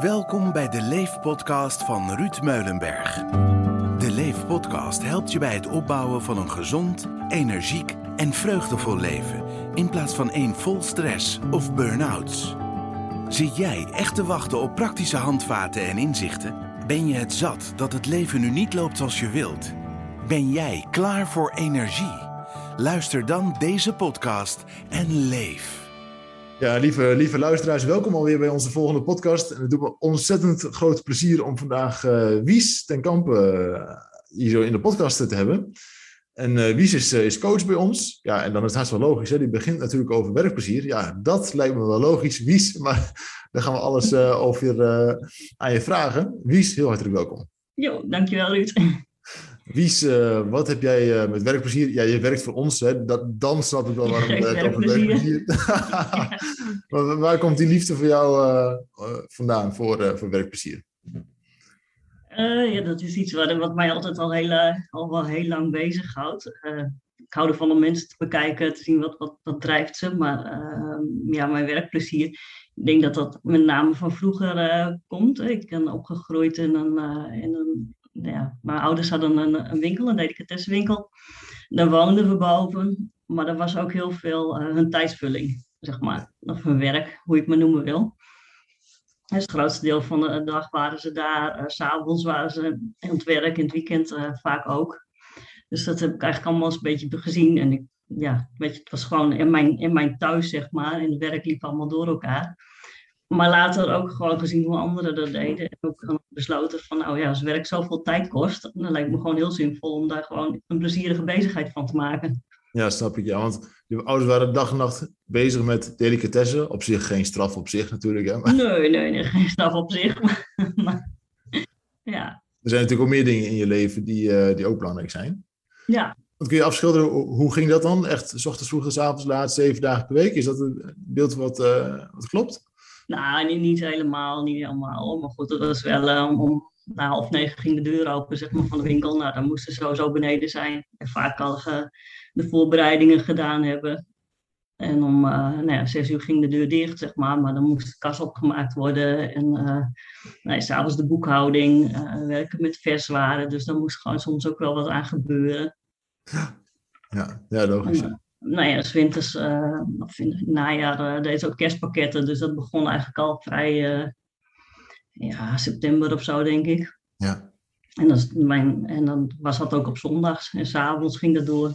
Welkom bij de Leef-podcast van Ruud Meulenberg. De Leef-podcast helpt je bij het opbouwen van een gezond, energiek en vreugdevol leven... in plaats van één vol stress of burn-outs. Zit jij echt te wachten op praktische handvaten en inzichten? Ben je het zat dat het leven nu niet loopt zoals je wilt? Ben jij klaar voor energie? Luister dan deze podcast en leef. Ja, lieve, lieve luisteraars, welkom alweer bij onze volgende podcast. En het doet me ontzettend groot plezier om vandaag uh, Wies ten Kampen uh, hier zo in de podcast te hebben. En uh, Wies is, is coach bij ons. Ja, en dan is het haast wel logisch. Hè? Die begint natuurlijk over werkplezier. Ja, dat lijkt me wel logisch, Wies. Maar daar gaan we alles over aan je vragen. Wies, heel hartelijk welkom. Jo, dankjewel Ruud. Wies, uh, wat heb jij uh, met werkplezier? Ja, je werkt voor ons, hè? Dat, dan snap ik wel waarom je werkt over werkplezier. waar, waar, komt die liefde voor jou uh, vandaan voor, voor werkplezier? ja, dat is iets wat, wat mij altijd al heel, al wel heel lang bezighoudt. ik hou ervan om mensen te bekijken, te zien wat, wat, wat drijft ze. Maar ja, mijn werkplezier, ik denk dat dat met name van vroeger komt. Ik ben opgegroeid in een, in een ja, mijn ouders hadden een, een winkel, een delicatessenwinkel. Daar woonden we boven, maar er was ook heel veel uh, hun tijdsvulling, zeg maar. Of hun werk, hoe je het maar noemen wil. Dus het grootste deel van de dag waren ze daar. Uh, S'avonds waren ze aan het werk, in het weekend uh, vaak ook. Dus dat heb ik eigenlijk allemaal eens een beetje gezien. En ik, ja, weet je, het was gewoon in mijn, in mijn thuis, zeg maar. En het werk liep allemaal door elkaar. Maar later ook gewoon gezien hoe anderen dat deden. En ook besloten van, nou ja, als werk zoveel tijd kost, dan lijkt me gewoon heel zinvol om daar gewoon een plezierige bezigheid van te maken. Ja, snap ik. Ja, want je ouders waren dag en nacht bezig met delicatessen. Op zich geen straf op zich natuurlijk. Hè? Maar... Nee, nee, nee, geen straf op zich. Maar, ja. Er zijn natuurlijk ook meer dingen in je leven die, uh, die ook belangrijk zijn. Ja. Want kun je afschilderen, hoe ging dat dan? Echt, s ochtends vroeg, s avonds laat, zeven dagen per week? Is dat een beeld wat, uh, wat klopt? Nou, niet, niet helemaal, niet helemaal. Maar goed, dat was wel um, om na half negen ging de deur open zeg maar, van de winkel. Nou, dan moesten ze sowieso beneden zijn. En vaak al ge, de voorbereidingen gedaan hebben. En om uh, nou ja, zes uur ging de deur dicht, zeg maar. Maar dan moest de kas opgemaakt worden. En uh, nou s'avonds de boekhouding, uh, werken met verswaren. Dus dan moest gewoon soms ook wel wat aan gebeuren. Ja, ja logisch. En, nou ja, winters, uh, of in het najaar, uh, deed ze ook kerstpakketten. Dus dat begon eigenlijk al vrij, uh, ja, september of zo, denk ik. Ja. En, dat mijn, en dan was dat ook op zondags. En s'avonds ging dat door.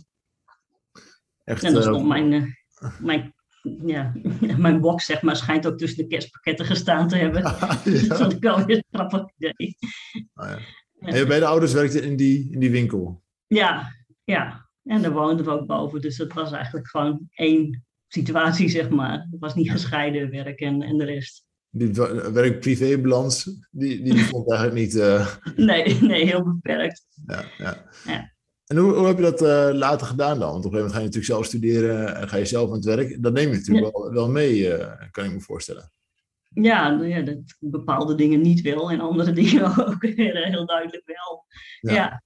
Echt, en dan stond mijn, mijn, ja, mijn box, zeg maar, schijnt ook tussen de kerstpakketten gestaan te hebben. ja. Dus dat had ik wel weer grappig idee. Oh, ja. En je beide ouders werkten in die, in die winkel? Ja, ja. En daar woonden we ook boven. Dus het was eigenlijk gewoon één situatie, zeg maar. Het was niet gescheiden werk en, en de rest. Die werk-privé-balans, die, die vond eigenlijk niet... Uh... Nee, nee, heel beperkt. Ja, ja. ja. En hoe, hoe heb je dat uh, later gedaan dan? Want op een gegeven moment ga je natuurlijk zelf studeren en ga je zelf aan het werk. Dat neem je natuurlijk ja. wel, wel mee, uh, kan ik me voorstellen. Ja, nou ja, dat bepaalde dingen niet wil en andere dingen ook heel duidelijk wel. Ja, ja.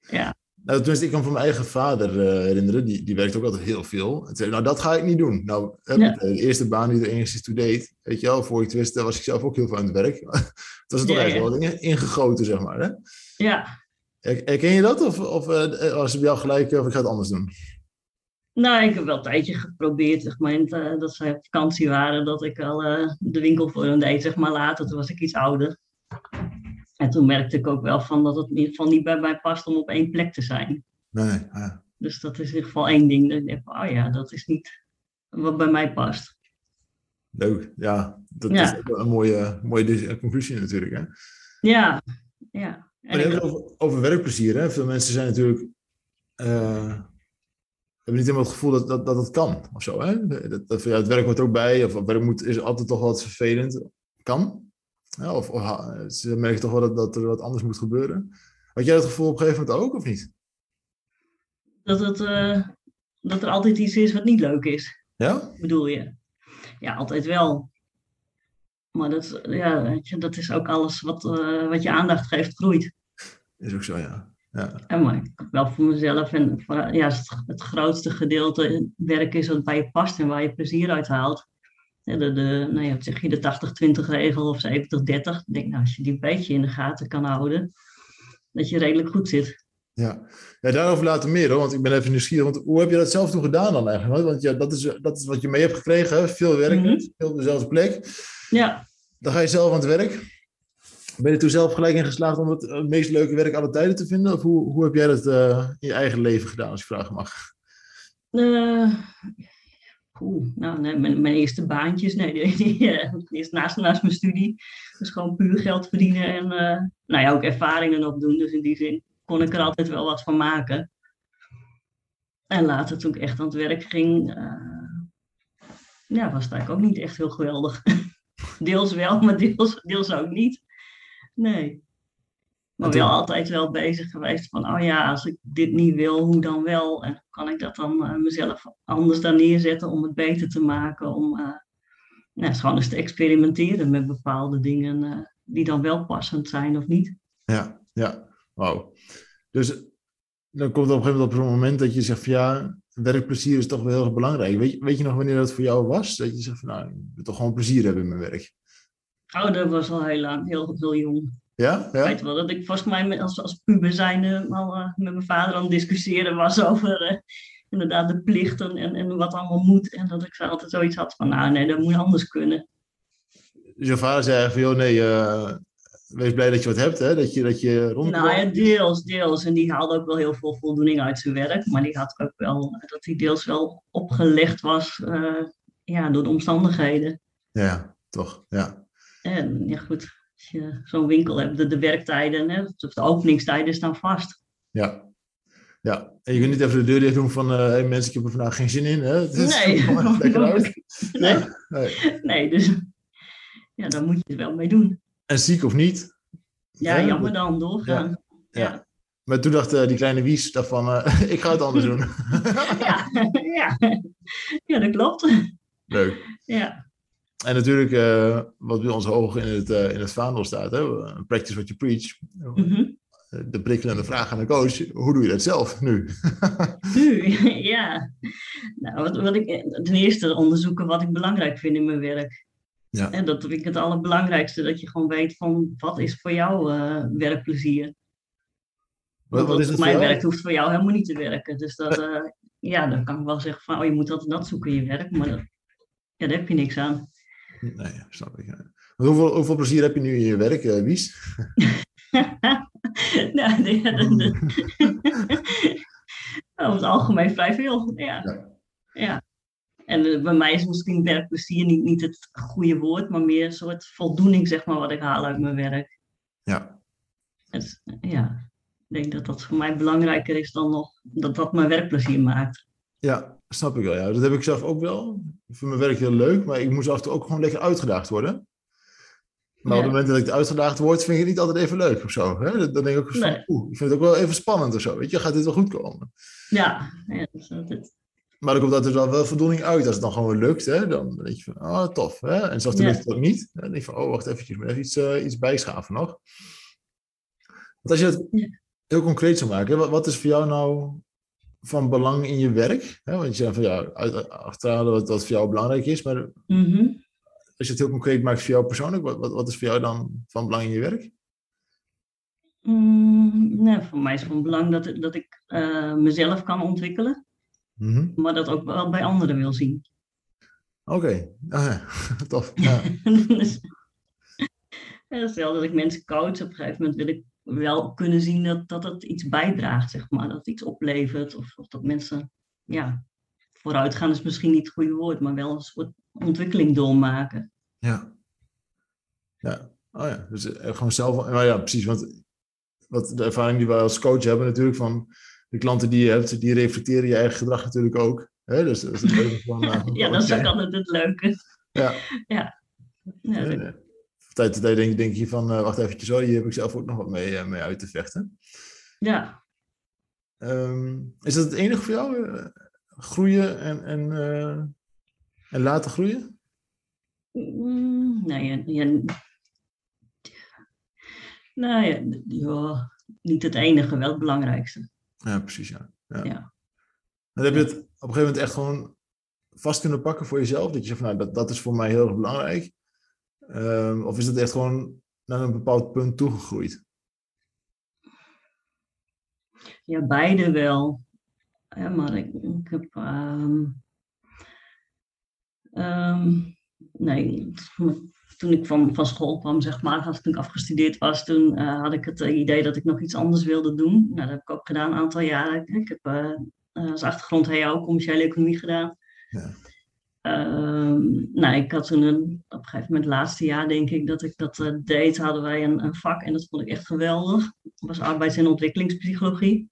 ja. Nou, tenminste, ik kan van mijn eigen vader uh, herinneren. Die, die werkt ook altijd heel veel. En zei, nou, dat ga ik niet doen. Nou, ja. de eerste baan die er enigszins toe deed, weet je wel, voor ik het wist, was ik zelf ook heel veel aan het werk. het was er toch ja, echt ja. wel ingegoten, zeg maar. Hè? Ja. Herken je dat? Of, of uh, was het bij jou gelijk, of ik ga het anders doen? Nou, ik heb wel een tijdje geprobeerd, zeg maar, uh, dat zij op vakantie waren, dat ik al de winkel voor hen deed, zeg maar, later. Toen was ik iets ouder. En toen merkte ik ook wel van dat het in ieder geval niet bij mij past om op één plek te zijn. Nee, ja. Dus dat is in ieder geval één ding. Dat ik denk, oh ja, dat is niet wat bij mij past. Leuk, ja. Dat ja. is een mooie, mooie conclusie natuurlijk. Hè? Ja, ja. Maar hebt het over, over werkplezier. Hè? Veel mensen zijn natuurlijk... Uh, hebben niet helemaal het gevoel dat, dat, dat het kan, of zo. Hè? Dat, dat, ja, het werk wordt ook bij, of werk moet, is altijd toch wat vervelend. Kan, ja, of, of ze merken toch wel dat, dat, er wat anders moet gebeuren. Had jij dat gevoel op een gegeven moment ook, of niet? Dat, het, uh, dat er altijd iets is wat niet leuk is. Ja? Bedoel je? Ja, altijd wel. Maar dat, ja, weet je, dat is ook alles wat, uh, wat je aandacht geeft, groeit. Is ook zo, ja. ja. En maar ik wel voor mezelf. En voor, ja, het, het grootste gedeelte werk is wat bij je past en waar je plezier uit haalt de, de, nou ja, zeg je, de 80-20 regel of 70-30. Ik denk, nou, als je die een beetje in de gaten kan houden, dat je redelijk goed zit. Ja. ja, daarover later meer hoor, want ik ben even nieuwsgierig. Want hoe heb je dat zelf toen gedaan dan eigenlijk? Want ja, dat is, dat is wat je mee hebt gekregen, veel werken, mm -hmm. veel op dezelfde plek. Ja. Dan ga je zelf aan het werk. Ben je toen zelf gelijk in geslaagd om het, het meest leuke werk alle tijden te vinden? Of hoe, hoe heb jij dat uh, in je eigen leven gedaan, als je vragen mag? Uh, Oeh, nou, nee, mijn, eerste baantjes, nee, die, die, eerst naast, naast mijn studie. Dus gewoon puur geld verdienen en uh, nou ja, ook ervaringen opdoen. Dus in die zin kon ik er altijd wel wat van maken. En later, toen ik echt aan het werk ging, uh, ja, was het eigenlijk ook niet echt heel geweldig. deels wel, maar deels, deels ook niet. Nee. Maar wel altijd wel bezig geweest van, oh ja, als ik dit niet wil, hoe dan wel? En kan ik dat dan uh, mezelf anders dan neerzetten om het beter te maken? Om uh, nou, gewoon eens te experimenteren met bepaalde dingen uh, die dan wel passend zijn of niet. Ja, ja, wauw. Dus dan komt op een gegeven moment op zo'n moment dat je zegt van ja, werkplezier is toch wel heel erg belangrijk. Weet je, weet je nog wanneer dat voor jou was? Dat je zegt van nou, ik wil toch gewoon plezier hebben in mijn werk. Oh, dat was al heel lang, heel, heel jong. Ja? ja? Ik weet wel dat ik volgens mij als, als puber zijnde al uh, met mijn vader aan het discussiëren was over uh, inderdaad de plichten en, en wat allemaal moet. En dat ik altijd zoiets had van, nou nee, dat moet je anders kunnen. Dus je vader zei van, joh nee, uh, wees blij dat je wat hebt, hè? Dat je, dat je rond. Nou ja, deels, deels. En die haalde ook wel heel veel voldoening uit zijn werk. Maar die had ook wel, dat hij deels wel opgelegd was ja, door de omstandigheden. Ja, toch, ja. En ja, goed, als je zo'n winkel hebt, de, de werktijden, hè, of de openingstijden staan vast. Ja. Ja, en je kunt niet even de deur dicht doen van, hey, mensen, ik heb er vandaag geen zin in. Hè? Nee. lekker uit. Nee. nee. nee, dus ja, daar moet je het wel mee doen. En ziek of niet? Ja, jammer dan, doorgaan. Ja. ja. ja. Maar toen dacht uh, die kleine Wies daarvan, uh, ik ga het anders doen. ja. ja. ja, dat klopt. Leuk. Ja. En natuurlijk, uh, wat bij ons hoog in het, uh, in het vaandel staat, hè? practice what you preach. Mm -hmm. De prikkelende vraag aan de coach, hoe doe je dat zelf nu? nu, ja. Nou, wat, wat ik, ten eerste onderzoeken wat ik belangrijk vind in mijn werk. Ja. En dat vind ik het allerbelangrijkste, dat je gewoon weet van wat is voor jou uh, werkplezier. Wat, wat is het mijn werk hoeft voor jou helemaal niet te werken. Dus dat, ja, dan kan ik wel zeggen van, oh, je moet dat en dat zoeken in je werk, maar dat, ja, daar heb je niks aan. Nee, snap ik. Hoeveel, hoeveel plezier heb je nu in je werk, uh, Wies? nou, nee, ja, dat, dat... Over het algemeen vrij veel, ja. Ja. ja. En uh, bij mij is misschien werkplezier niet, niet het goede woord, maar meer een soort voldoening, zeg maar, wat ik haal uit mijn werk. Ja. Het, ja, ik denk dat dat voor mij belangrijker is dan nog dat dat mijn werkplezier maakt. Ja, snap ik wel. Ja. Dat heb ik zelf ook wel. Ik vind mijn werk heel leuk, maar ik moest af en toe ook gewoon lekker uitgedaagd worden. Maar Ja. op het moment dat ik uitgedaagd word, vind ik het niet altijd even leuk of zo. Hè? Dan denk ik ook van, Nee. oeh, ik vind het ook wel even spannend of zo. Weet je, gaat dit wel goed komen? Ja, ja dat is- Maar er komt altijd wel, wel voldoening uit. Als het dan gewoon lukt, hè, dan denk je van, oh, tof. Hè? En zelfs dan Ja. lukt het ook niet. Dan denk je van, oh, wacht eventjes, maar even iets, eh, iets bijschaven nog. Want als je het heel concreet zou maken, wat, wat is voor jou nou van belang in je werk? Hè? Want je zei van, ja, achterhalen wat, wat voor jou belangrijk is. Maar Mhm. als je het heel concreet maakt voor jou persoonlijk, wat, wat, wat is voor jou dan van belang in je werk? Mm, nou, voor mij is het van belang dat, dat ik eh, mezelf kan ontwikkelen, Mhm. maar dat ook wel bij anderen wil zien. Oké, Ah, tof. Dus, ja, stel dat ik mensen coach, op een gegeven moment wil ik wel kunnen zien dat, dat het iets bijdraagt, zeg maar. Dat het iets oplevert of, of dat mensen, ja, vooruit gaan is misschien niet het goede woord, maar wel een soort ontwikkeling doormaken. Ja. Ja. Oh ja, dus eh, gewoon zelf. Nou ja, precies. Want wat de ervaring die wij als coach hebben natuurlijk van de klanten die je hebt, die reflecteren je eigen gedrag natuurlijk ook. Hè? Dus, het van, eh, Ja, dat is ook altijd het leuke. Ja. Ja, Ja, dat- ja. Tijd tot tijd denk, denk je van, eh, wacht eventjes, hoor, hier heb ik zelf ook nog wat mee, eh, mee uit te vechten. ja. Ehm, is dat het enige voor jou? eh, groeien en, en, en laten groeien? Mm, nou ja, ja, nou ja, ja, niet het enige, wel het belangrijkste. Ja, precies, ja. ja. Ja. Dan heb je het op een gegeven moment echt gewoon vast kunnen pakken voor jezelf? Dat je zegt van nou, dat, dat is voor mij heel erg belangrijk. Ehm, of is het echt gewoon naar een bepaald punt toegegroeid? Ja, beide wel. Ja, maar ik, ik heb. ehm, ehm, nee, toen ik van, van school kwam, zeg maar, als toen ik afgestudeerd was, toen eh, had ik het eh, idee dat ik nog iets anders wilde doen. Nou, dat heb ik ook gedaan een aantal jaren. Ik heb eh, als achtergrond HEO, commerciële economie gedaan. Ja. Ehm, nou, ik had toen een, op een gegeven moment, het laatste jaar denk ik, dat ik dat eh, deed, hadden wij een, een vak en dat vond ik echt geweldig. Dat was arbeids- en ontwikkelingspsychologie.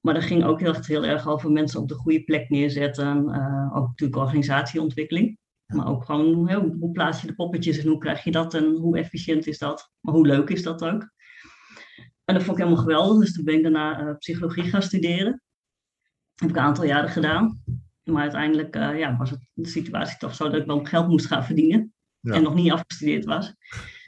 Maar dat ging ook heel, echt heel erg over mensen op de goede plek neerzetten. eh, ook natuurlijk organisatieontwikkeling. Maar ook gewoon, hoe, hoe plaats je de poppetjes en hoe krijg je dat en hoe efficiënt is dat? Maar hoe leuk is dat ook? En dat vond ik helemaal geweldig. Dus toen ben ik daarna eh, psychologie gaan studeren. heb ik een aantal jaren gedaan. Maar uiteindelijk eh, ja, was het de situatie toch zo dat ik wel geld moest gaan verdienen. Ja. En nog niet afgestudeerd was.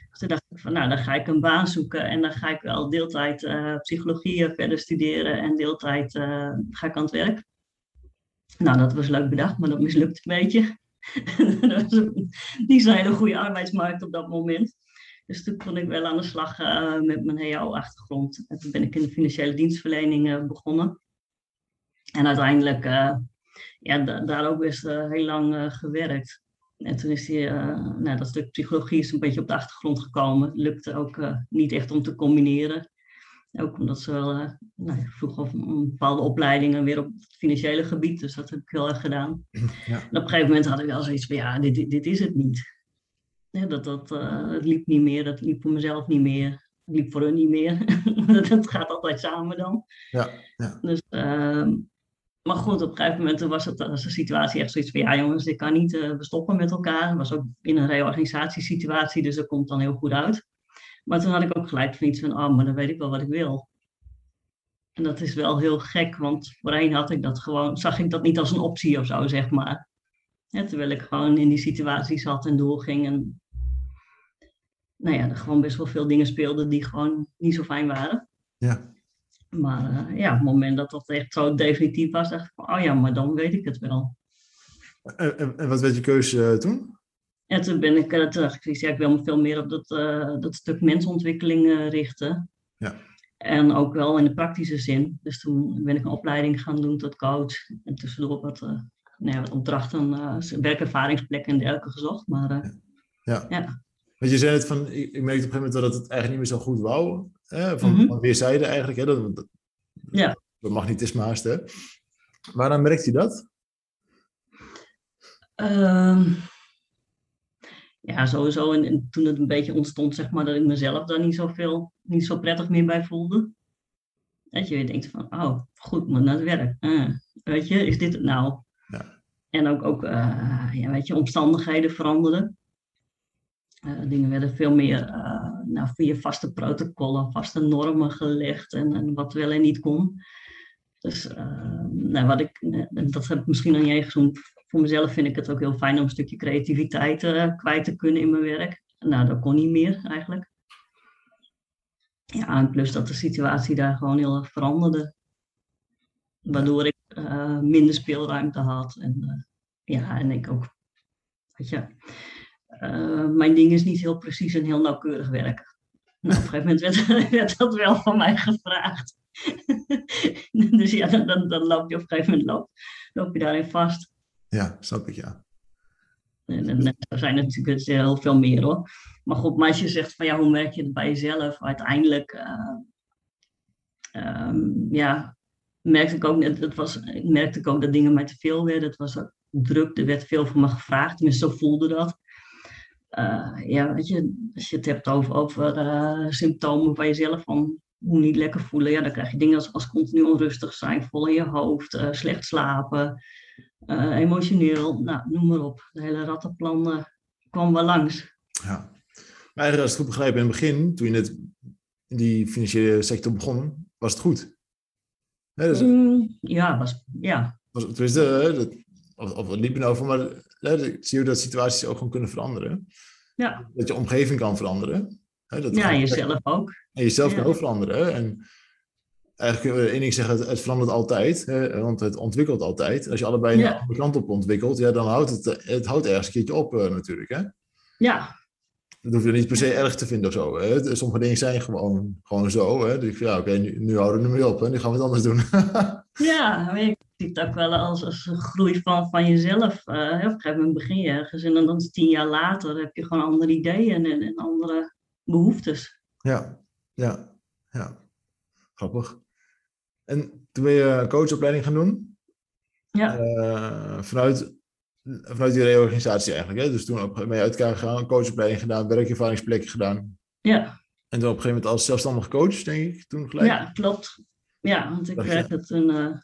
Dus toen dacht ik van, nou, dan ga ik een baan zoeken. En dan ga ik wel deeltijd eh, psychologie eh, verder studeren. En deeltijd eh, ga ik aan het werk. Nou, dat was leuk bedacht, maar dat mislukte een beetje. dat was niet zo'n hele goede arbeidsmarkt op dat moment. Dus toen kon ik wel aan de slag met mijn HO-achtergrond. En toen ben ik in de financiële dienstverlening begonnen. En uiteindelijk ja, da- daar ook best eh, heel lang eh, gewerkt. En toen is die, eh, nou, dat stuk psychologie is een beetje op de achtergrond gekomen. Lukte ook niet echt om te combineren. Ook omdat ze wel, eh, nou, vroeg of een bepaalde opleidingen weer op het financiële gebied. Dus dat heb ik heel erg gedaan. Ja. En op een gegeven moment had ik wel zoiets van, ja, dit, dit, is het niet. Ja, dat, dat, het liep niet meer, dat liep voor mezelf niet meer. Het liep voor hun niet meer. dat gaat altijd samen dan. Ja, ja. Dus, ehm, maar goed, op een gegeven moment was, het, was de situatie echt zoiets van, ja jongens, dit kan niet, eh, we stoppen met elkaar. Het was ook in een reorganisatiesituatie, dus dat komt dan heel goed uit. Maar toen had ik ook gelijk van iets van, oh, maar dan weet ik wel wat ik wil. En dat is wel heel gek, want voorheen had ik dat gewoon, zag ik dat niet als een optie of zo, zeg maar. Terwijl ik gewoon in die situatie zat en doorging. En nou ja, er gewoon best wel veel dingen speelden die gewoon niet zo fijn waren. ja. Maar eh, ja, op het moment dat dat echt zo definitief was, dacht ik van, oh ja, maar dan weet ik het wel. En, en, en wat werd je keuze eh, toen? En toen ben ik, eh, ja, ik wil me veel meer op dat, dat stuk mensontwikkeling richten. Ja. En ook wel in de praktische zin. Dus toen ben ik een opleiding gaan doen tot coach. En tussendoor wat, nou ja, wat opdrachten, werkervaringsplekken en dergelijke gezocht. Maar eh, Ja. ja. Want je zei het van, ik, ik merkte op een gegeven moment dat het eigenlijk niet meer zo goed wou. Hè? Van, van weerzijden eigenlijk. Hè? Dat, dat, Ja. dat magnetisme haast, hè? Waaraan merkt je dat? Ehm, ja, sowieso. En, en toen het een beetje ontstond, zeg maar, dat ik mezelf daar niet zoveel, niet zo prettig meer bij voelde. Dat je weer denkt van, oh, goed, maar naar het werk. Ah, weet je, is dit het nou? Ja. En ook, ook eh, ja, weet je, omstandigheden veranderden. Eh, dingen werden veel meer eh, nou, via vaste protocollen, vaste normen gelegd en, en wat wel en niet kon. Dus eh, nou, wat ik, dat heb ik misschien niet eens genoemd. Voor mezelf vind ik het ook heel fijn om een stukje creativiteit kwijt te kunnen in mijn werk. Nou, dat kon niet meer eigenlijk. Ja, en plus dat de situatie daar gewoon heel erg veranderde. Waardoor ik minder speelruimte had. En ja, en ik ook, weet je, eh, mijn ding is niet heel precies en heel nauwkeurig werken. Nou, op een gegeven moment werd, werd dat wel van mij gevraagd. dus ja, dan, dan, dan loop je op een gegeven moment loop, loop je daarin vast. Ja, snap ik, ja. En, en er zijn natuurlijk heel veel meer hoor. Maar goed, maar als je zegt van ja, hoe merk je het bij jezelf? Uiteindelijk, eh, ehm, ja, merkte ik ook, het was, ik merkte ik ook dat dingen mij te veel werden. Het was druk, er werd veel van me gevraagd. Tenminste, zo voelde dat. Eh, ja, weet je, als je het hebt over, over eh, symptomen bij jezelf van hoe niet lekker voelen, ja, dan krijg je dingen als, als continu onrustig zijn, vol in je hoofd, eh, slecht slapen, emotioneel, nou, noem maar op. De hele rattenplan kwam wel langs. ja. Maar eigenlijk, als ik het goed begrijp, in het begin, toen je net in die financiële sector begon, was het goed. Dus, Mm, ja, was, ja, was, tenminste, dat, of, of er over, maar ik zie je dat situaties ook gewoon kunnen veranderen. ja. Dat je omgeving kan veranderen. Hè, dat ja en jezelf ook. En jezelf Ja. kan ook veranderen. En eigenlijk kunnen we één ding zeggen, het, het verandert altijd, hè, want het ontwikkelt altijd. Als je allebei Ja. een andere kant op ontwikkelt, ja, dan houdt het, het houdt ergens een keertje op eh, natuurlijk. Hè? Ja, Dat hoef je niet per se erg te vinden of zo. Hè? Sommige dingen zijn gewoon, gewoon zo. Hè? Dus ja, oké, nu, nu houden we ermee op. Hè? Nu gaan we het anders doen. ja, maar ik zie het ook wel als, als een groei van, van jezelf. Eh, op een gegeven moment begin je ergens en dan, is tien jaar later heb je gewoon andere ideeën en, en andere behoeftes. ja, ja, ja. Grappig. En toen ben je coachopleiding gaan doen? Ja, Eh, vanuit, vanuit die reorganisatie eigenlijk. Hè? Dus toen ben je uit elkaar gegaan, coachopleiding gedaan, werkervaringsplekken gedaan. ja, En toen op een gegeven moment als zelfstandig coach, denk ik, toen gelijk. ja, klopt. Ja, want ik werkte toen, eh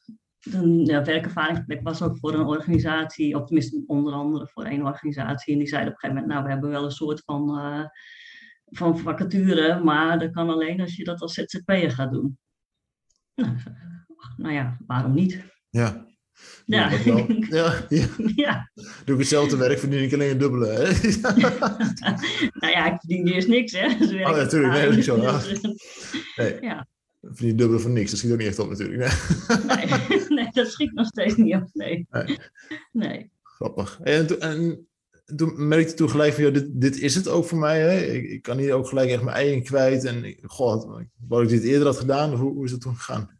een ja, werkervaringsplek was ook voor een organisatie, of tenminste onder andere voor één organisatie. En die zeiden op een gegeven moment, nou we hebben wel een soort van, eh, van vacature, maar dat kan alleen als je dat als ZZP'er gaat doen. Nou, nou ja, waarom niet? Ja. Ja. Doe ik ja, ja. Ja, Doe ik hetzelfde werk, verdien ik alleen een dubbele. Hè? nou ja, ik verdien eerst niks, hè. Dus Oh, ja, ik tuurlijk, nee, dat is zo. Dus, nee. Ja. Verdien dubbele van niks, dat schiet ook niet echt op natuurlijk. Nee. nee, nee, dat schiet nog steeds niet op, nee. Nee. Nee. Grappig. En, toen- en toen merkte je toen gelijk van, ja, dit, dit is het ook voor mij. Hè? Ik, ik kan hier ook gelijk echt mijn ei in kwijt. En ik- god, wou ik dit eerder had gedaan, hoe, hoe is dat toen gegaan?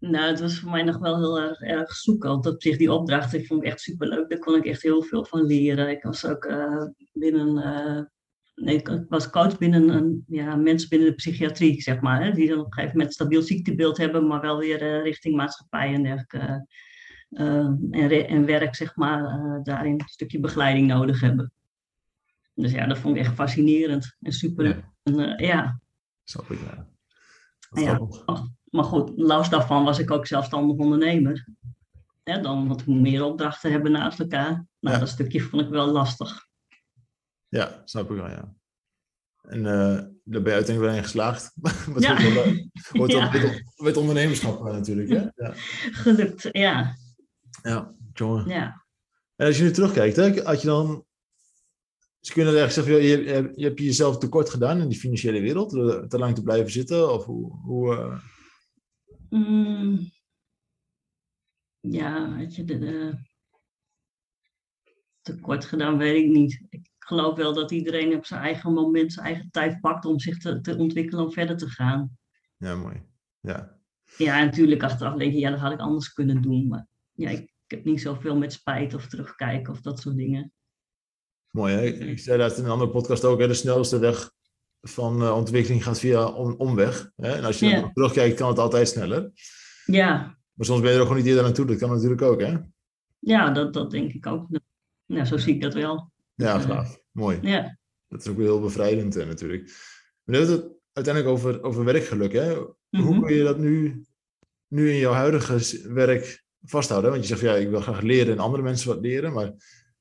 Nou, het was voor mij nog wel heel erg, erg zoeken. Want op zich, die opdracht, ik vond ik echt superleuk. Daar kon ik echt heel veel van leren. Ik was ook eh, binnen... eh, ik was coach binnen een, ja, mensen binnen de psychiatrie, zeg maar. Hè, die dan op een gegeven moment stabiel ziektebeeld hebben, maar wel weer eh, richting maatschappij en dergelijke. eh, en, re- en werk, zeg maar, eh, daarin een stukje begeleiding nodig hebben. Dus ja, dat vond ik echt fascinerend en super. Ja. En, eh, ja, Snap ik, ja. Grappig. maar goed, los daarvan was ik ook zelfstandig ondernemer. Hè, dan wat meer opdrachten hebben naast elkaar. Nou, Ja. dat stukje vond ik wel lastig. Ja, snap ik wel, ja. En eh, daar ben je uiteindelijk wel in geslaagd. Wat Ja. eh, wel Ja. met, ondernemerschap eh, natuurlijk, hè? Ja, Gelukt, ja. ja jongen. ja. En als je nu terugkijkt, hè, had je dan... Ze kunnen eigenlijk zeggen, je, je, je hebt jezelf tekort gedaan in die financiële wereld, door te lang te blijven zitten, of hoe... hoe Mm. ja, weet je, de, de- tekort gedaan weet ik niet. Ik geloof wel dat iedereen op zijn eigen moment, zijn eigen tijd pakt om zich te, te ontwikkelen om verder te gaan. ja, mooi. Ja, Ja, en natuurlijk achteraf denk je, ja, dat had ik anders kunnen doen. Maar ja, ik, ik heb niet zoveel met spijt of terugkijken of dat soort dingen. mooi. Hè? Ik zei dat in een andere podcast ook, hè, de snelste weg van eh, ontwikkeling gaat via om, omweg. Hè? En als je terugkijkt, kan het altijd sneller. Ja, Maar soms ben je er ook gewoon niet eerder naartoe. Dat kan natuurlijk ook, hè? ja dat, dat denk ik ook. Ja, zo zie ik dat wel. Ja, gaaf. Mooi. Ja, Dat is ook weer heel bevrijdend eh, natuurlijk. Maar nu hebben we het uiteindelijk over, over werkgeluk. Hè? Hoe Mhm. kun je dat nu, nu in jouw huidige werk vasthouden? Want je zegt, ja, ik wil graag leren en andere mensen wat leren. Maar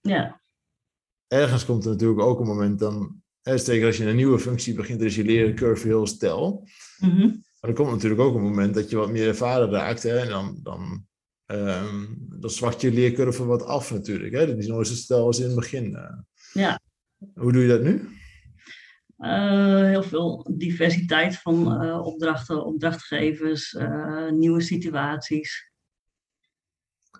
ja, ergens komt er natuurlijk ook een moment dan... Hè, zeker als je een nieuwe functie begint, dan is je leren curve heel stel. Mhm. Maar er komt natuurlijk ook een moment dat je wat meer ervaren raakt. Hè? En dan, dan, ehm, dan zwakt je leercurve wat af natuurlijk. Hè? Dat is nooit zo stel als in het begin. eh. Ja. Hoe doe je dat nu? Eh, heel veel diversiteit van eh, opdrachten, opdrachtgevers, nieuwe situaties.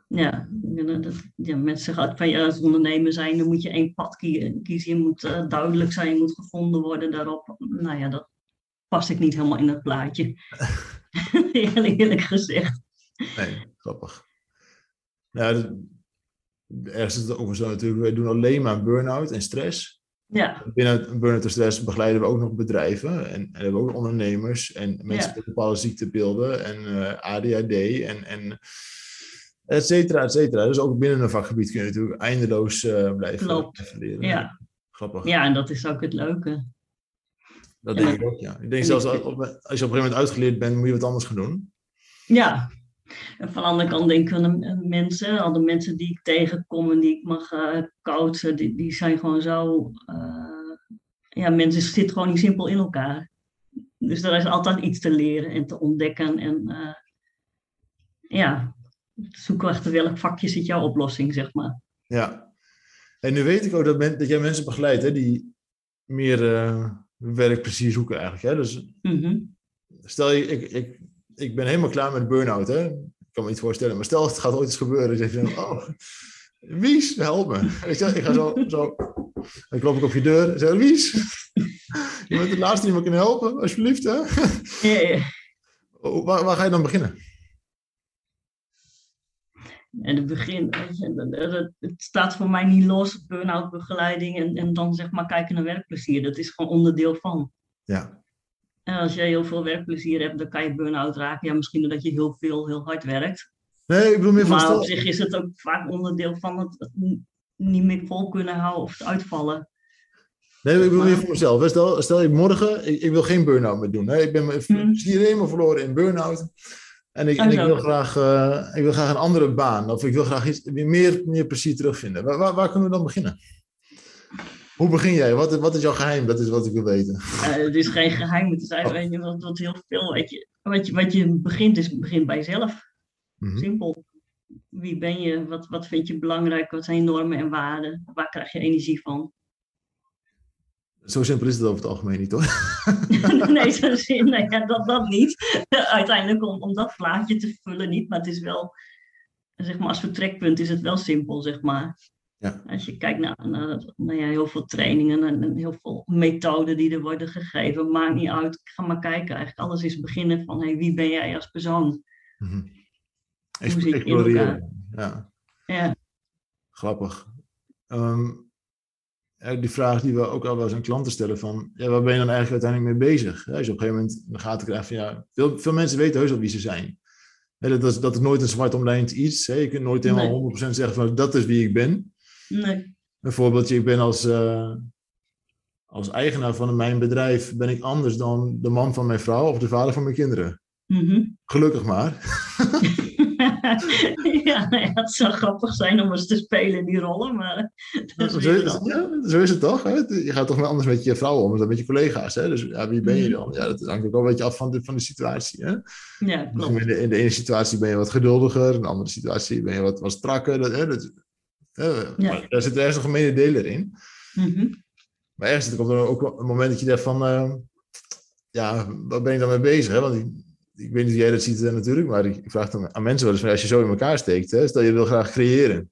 Ja, dat, ja, mensen zeggen van ja, als ondernemer zijn, dan moet je één pad kie- kiezen. Je moet duidelijk zijn, je moet gevonden worden daarop. Nou ja, dat past ik niet helemaal in het plaatje. Eerlijk, eerlijk gezegd. Nee, grappig. Dat- ergens is het ook zo natuurlijk. Wij doen alleen maar burn-out en stress. Ja, Binnen burn-out en stress begeleiden we ook nog bedrijven. En, en hebben we ook ondernemers en mensen Ja. met bepaalde ziektebeelden en eh, ADHD en, en et cetera, et cetera. Dus ook binnen een vakgebied kun je natuurlijk eindeloos eh, blijven, Klopt. leren. ja. Grappig. ja, en dat is ook het leuke. Dat denk ik ook, ja. Ik denk En zelfs als, als je op een gegeven moment uitgeleerd bent, moet je wat anders gaan doen. Ja. En van de andere kant denken we, de mensen, al de mensen die ik tegenkom en die ik mag eh, coachen, die, die zijn gewoon zo. eh, ja, mensen zitten gewoon niet simpel in elkaar. Dus er is altijd iets te leren en te ontdekken. En eh, ja, zoeken achter welk vakje zit jouw oplossing, zeg maar. Ja. En nu weet ik ook dat, men, dat jij mensen begeleidt hè, die meer eh werkplezier zoeken eigenlijk. Hè? Dus Mhm. stel je, ik, ik, ik ben helemaal klaar met burn-out. Hè? Ik kan me niet voorstellen. Maar stel, het gaat ooit eens gebeuren. Dan zeg je, oh, Wies, help me. Ik, zeg, ik ga zo, zo. Dan klop ik op je deur en zeg, Wies, je bent de laatste die me kan helpen, alsjeblieft. Hè? Ja, ja. Oh, Waar, waar ga je dan beginnen? En het begin, het staat voor mij niet los, burn-out begeleiding en, en dan zeg maar kijken naar werkplezier. Dat is gewoon onderdeel van. Ja, En als jij heel veel werkplezier hebt, dan kan je burn-out raken. Ja, misschien doordat je heel veel, heel hard werkt. nee, ik bedoel meer van Maar op zich is het ook vaak onderdeel van het, niet meer vol kunnen houden of het uitvallen. Nee, ik bedoel meer voor mezelf. Stel, stel je morgen, ik, ik wil geen burn-out meer doen. Hè. Ik ben mijn plezier helemaal verloren in burn-out. En ik, en Oh, ik, wil graag, eh, ik wil graag een andere baan. Of ik wil graag iets, meer, meer plezier terugvinden. Waar, waar, waar kunnen we dan beginnen? Hoe begin jij? Wat, wat is jouw geheim? Dat is wat ik wil weten. Eh, het is geen geheim, het is eigenlijk wat, wat heel veel. Weet je, wat, je, wat je begint, is begint bij jezelf. Mhm. Simpel. Wie ben je? Wat, wat vind je belangrijk? Wat zijn je normen en waarden? Waar krijg je energie van? Zo simpel is het over het algemeen niet, hoor. nee, zo zin, nee ja, dat, dat niet. Uiteindelijk om, om dat plaatje te vullen niet, maar het is wel, zeg maar, als vertrekpunt is het wel simpel, zeg maar. Ja. Als je kijkt naar, naar, naar ja, heel veel trainingen en, en heel veel methoden die er worden gegeven, maakt niet uit. Ga maar kijken. Eigenlijk alles is beginnen van, hey, wie ben jij als persoon? Mhm. Hoe zit je in Exploreren. Ja, Ja, grappig. Ehm, ja, die vraag die we ook al wel eens aan klanten stellen van, ja, waar ben je dan eigenlijk uiteindelijk mee bezig? Als je op een gegeven moment in de gaten krijgt van, ja, veel, veel mensen weten heus wel wie ze zijn. Dat, is, dat is nooit een zwart omlijnd iets. Je kunt nooit helemaal 100% zeggen van, dat is wie ik ben. Nee. Een voorbeeldje, ik ben als, eh, als eigenaar van mijn bedrijf, ben ik anders dan de man van mijn vrouw of de vader van mijn kinderen. Mhm. Gelukkig maar. ja, nou ja, het zou grappig zijn om eens te spelen in die rollen, maar dat is Zo is, een ja, zo is het toch? Hè? Je gaat toch wel anders met je vrouw om dan met je collega's. Hè? Dus ja, wie ben je dan? Ja, dat hangt ook wel een beetje af van de, van de situatie. Hè? Ja, klopt. Misschien in, de, in de ene situatie ben je wat geduldiger, in de andere situatie ben je wat, wat strakker. Dat, hè? Dat, Ja. Daar zit ergens een gemene deler in. Mhm. Maar ergens komt er ook een moment dat je denkt van... eh, ja, waar ben ik dan mee bezig? Hè? Want ik, ik weet niet hoe jij dat ziet eh, natuurlijk, maar ik, ik vraag dan aan mensen wel eens van... Als je zo in elkaar steekt, hè? stel je wil graag creëren.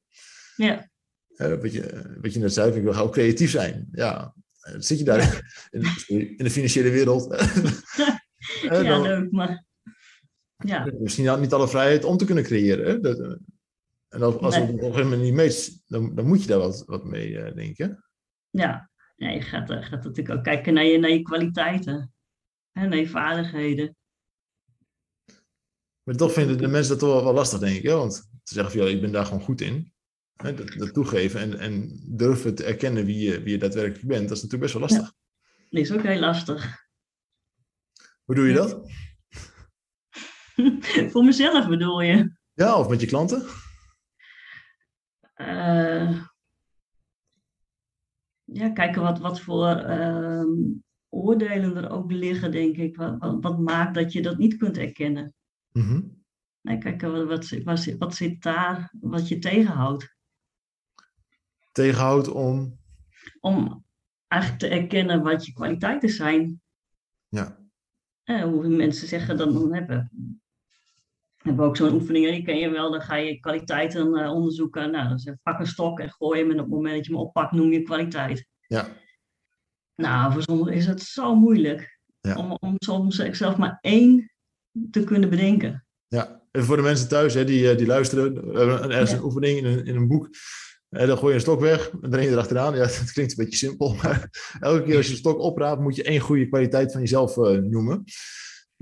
Ja, Hè, wat, je, wat je net zei, ik wil ook creatief zijn. Ja, eh, zit je daar in, in de financiële wereld? Ja, dan- leuk, maar ja, Misschien had niet alle vrijheid om te kunnen creëren. Hè? Dat, eh, en als, als Nee. het op een gegeven moment niet meet, dan, dan moet je daar wat, wat mee eh, denken. ja. ja je gaat, eh, gaat natuurlijk ook kijken naar je, naar je kwaliteiten en naar je vaardigheden. Maar toch vinden de mensen dat toch wel, wel lastig, denk ik. Hè? Want te zeggen van, ja, ik ben daar gewoon goed in. Hè? Dat, dat toegeven en, en durven te erkennen wie je, wie je daadwerkelijk bent, dat is natuurlijk best wel lastig. Dat is ook heel lastig. Hoe doe je dat? Voor mezelf bedoel je? Ja, of met je klanten? Eh, ja, kijken wat, wat voor ehm, oordelen er ook liggen, denk ik. Wat, wat, wat maakt dat je dat niet kunt erkennen? Nee, kijken wat, wat, zit- wat, zit- wat zit daar, wat je tegenhoudt. Tegenhoudt om... Om eigenlijk te erkennen wat je kwaliteiten zijn. Ja. Eh, hoe mensen zeggen dan, dan hebben. Hebben we ook zo'n oefening, die ken je wel. Dan ga je kwaliteiten eh, onderzoeken. Nou, dan zeg pak een stok en gooi hem. En op het moment dat je hem oppakt, noem je kwaliteit. Ja. Nou, voor sommigen is het zo moeilijk. Ja. Om, om soms zelf maar één te kunnen bedenken. Ja, en voor de mensen thuis hè, die, eh, die luisteren, ergens Ja. een oefening in een, in een boek. Eh, dan gooi je een stok weg en dan ren je erachteraan. Ja, dat klinkt een beetje simpel, maar elke keer als je een stok opraapt, moet je één goede kwaliteit van jezelf noemen.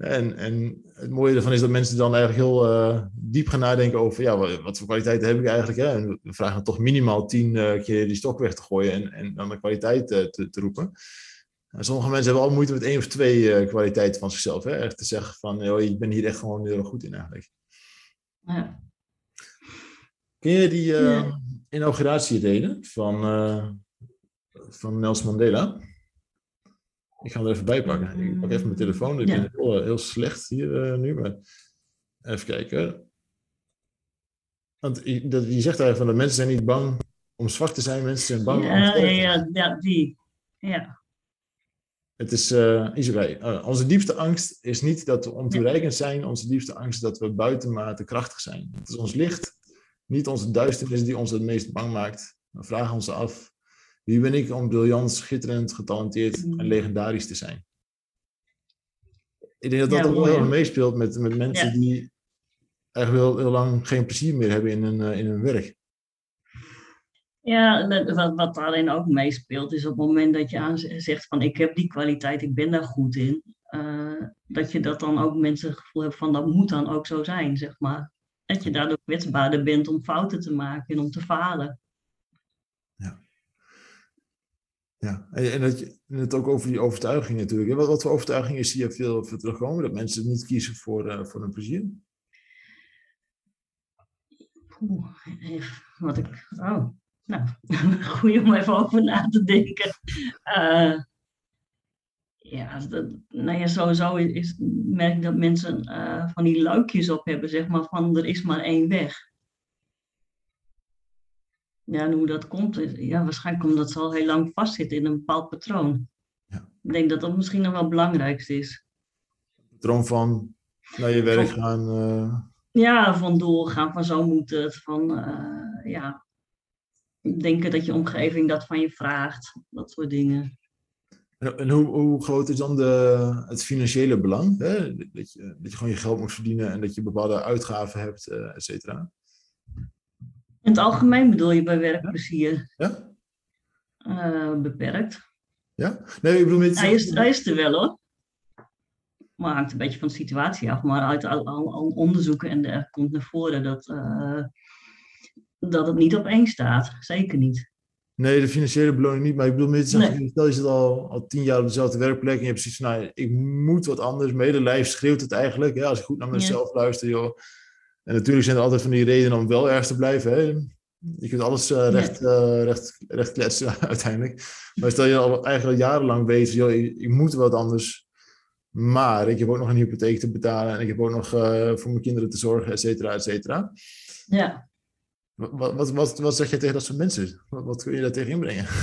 En, en het mooie ervan is dat mensen dan eigenlijk heel eh, diep gaan nadenken over, ja, wat, wat voor kwaliteiten heb ik eigenlijk? Hè? En we vragen dan toch minimaal tien eh, keer die stok weg te gooien en, en dan de kwaliteit eh, te, te roepen. En sommige mensen hebben al moeite met één of twee kwaliteiten van zichzelf. Hè? Echt te zeggen van, joh, ik ben hier echt gewoon heel erg goed in eigenlijk. Ja. Ken je die Ja. inauguratiereden van, eh, van Nelson Mandela? Ik ga er even bij pakken. Ik pak even mijn telefoon. Ik Ja. ben heel, heel slecht hier eh, nu, maar even kijken. Want je, dat, je zegt eigenlijk van de mensen zijn niet bang om zwak te zijn, mensen zijn bang om Ja, sterk ja, te zijn. ja, die. Ja. Het is, uh, uh, onze diepste angst is niet dat we ontoereikend zijn. Onze diepste angst is dat we buitenmate krachtig zijn. Het is ons licht, niet onze duisternis die ons het meest bang maakt. We vragen ons af, wie ben ik om briljant, schitterend, getalenteerd en mm. legendarisch te zijn? Ik denk dat dat ook wel heel erg meespeelt met, met mensen die eigenlijk heel, heel lang geen plezier meer hebben in hun, in hun werk. Ja, wat, wat daarin ook meespeelt is op het moment dat je aan zegt van ik heb die kwaliteit, ik ben daar goed in. Uh, dat je dat dan ook mensen het gevoel hebt van dat moet dan ook zo zijn, zeg maar. Dat je daardoor kwetsbaarder bent om fouten te maken en om te falen. Ja. Ja, en, en dat je, het ook over die overtuiging natuurlijk. Wat, wat voor overtuiging zie je veel, veel terugkomen? Dat mensen niet kiezen voor, uh, voor hun plezier? Oeh, wat ik. Oh, nou, goed om even over na te denken. Uh, ja, nou ja, sowieso is, merk ik dat mensen uh, van die luikjes op hebben, zeg maar, van er is maar één weg. Ja, en hoe dat komt, ja, waarschijnlijk omdat ze al heel lang vastzitten in een bepaald patroon. Ja. Ik denk dat dat misschien nog wel het belangrijkste is. Patroon van naar je werk gaan. Uh... Ja, van doorgaan, van zo moet het, van ja, denken dat je omgeving dat van je vraagt. Dat soort dingen. En hoe, hoe groot is dan de, het financiële belang? Hè? Dat, je, dat je gewoon je geld moet verdienen en dat je bepaalde uitgaven hebt, uh, et cetera? In het algemeen bedoel je bij werkplezier? Ja? Uh, beperkt. Ja? Nee, ik bedoel niet... Hij is, hij is er wel hoor. Maar hangt een beetje van de situatie af. Maar uit al, al, al onderzoeken en er komt naar voren dat... Uh, dat het niet op één staat. Zeker niet. Nee, de financiële beloning niet. Maar ik bedoel, meer zeggen, stel je zit al, al tien jaar op dezelfde werkplek en je hebt precies van, nou, ik moet wat anders. Medelijf schreeuwt het eigenlijk. Ja, als ik goed naar mezelf luister, joh. En natuurlijk zijn er altijd van die redenen om wel ergens te blijven. Hè. Je kunt alles uh, recht, uh, recht, recht kletsen uiteindelijk. Maar stel je al eigenlijk al jarenlang weet, joh, ik, ik, moet wat anders. Maar ik heb ook nog een hypotheek te betalen en ik heb ook nog uh, voor mijn kinderen te zorgen, et cetera, et cetera. Ja. Wat, wat, wat, wat zeg je tegen dat soort mensen? Wat, wat kun je daar tegen inbrengen?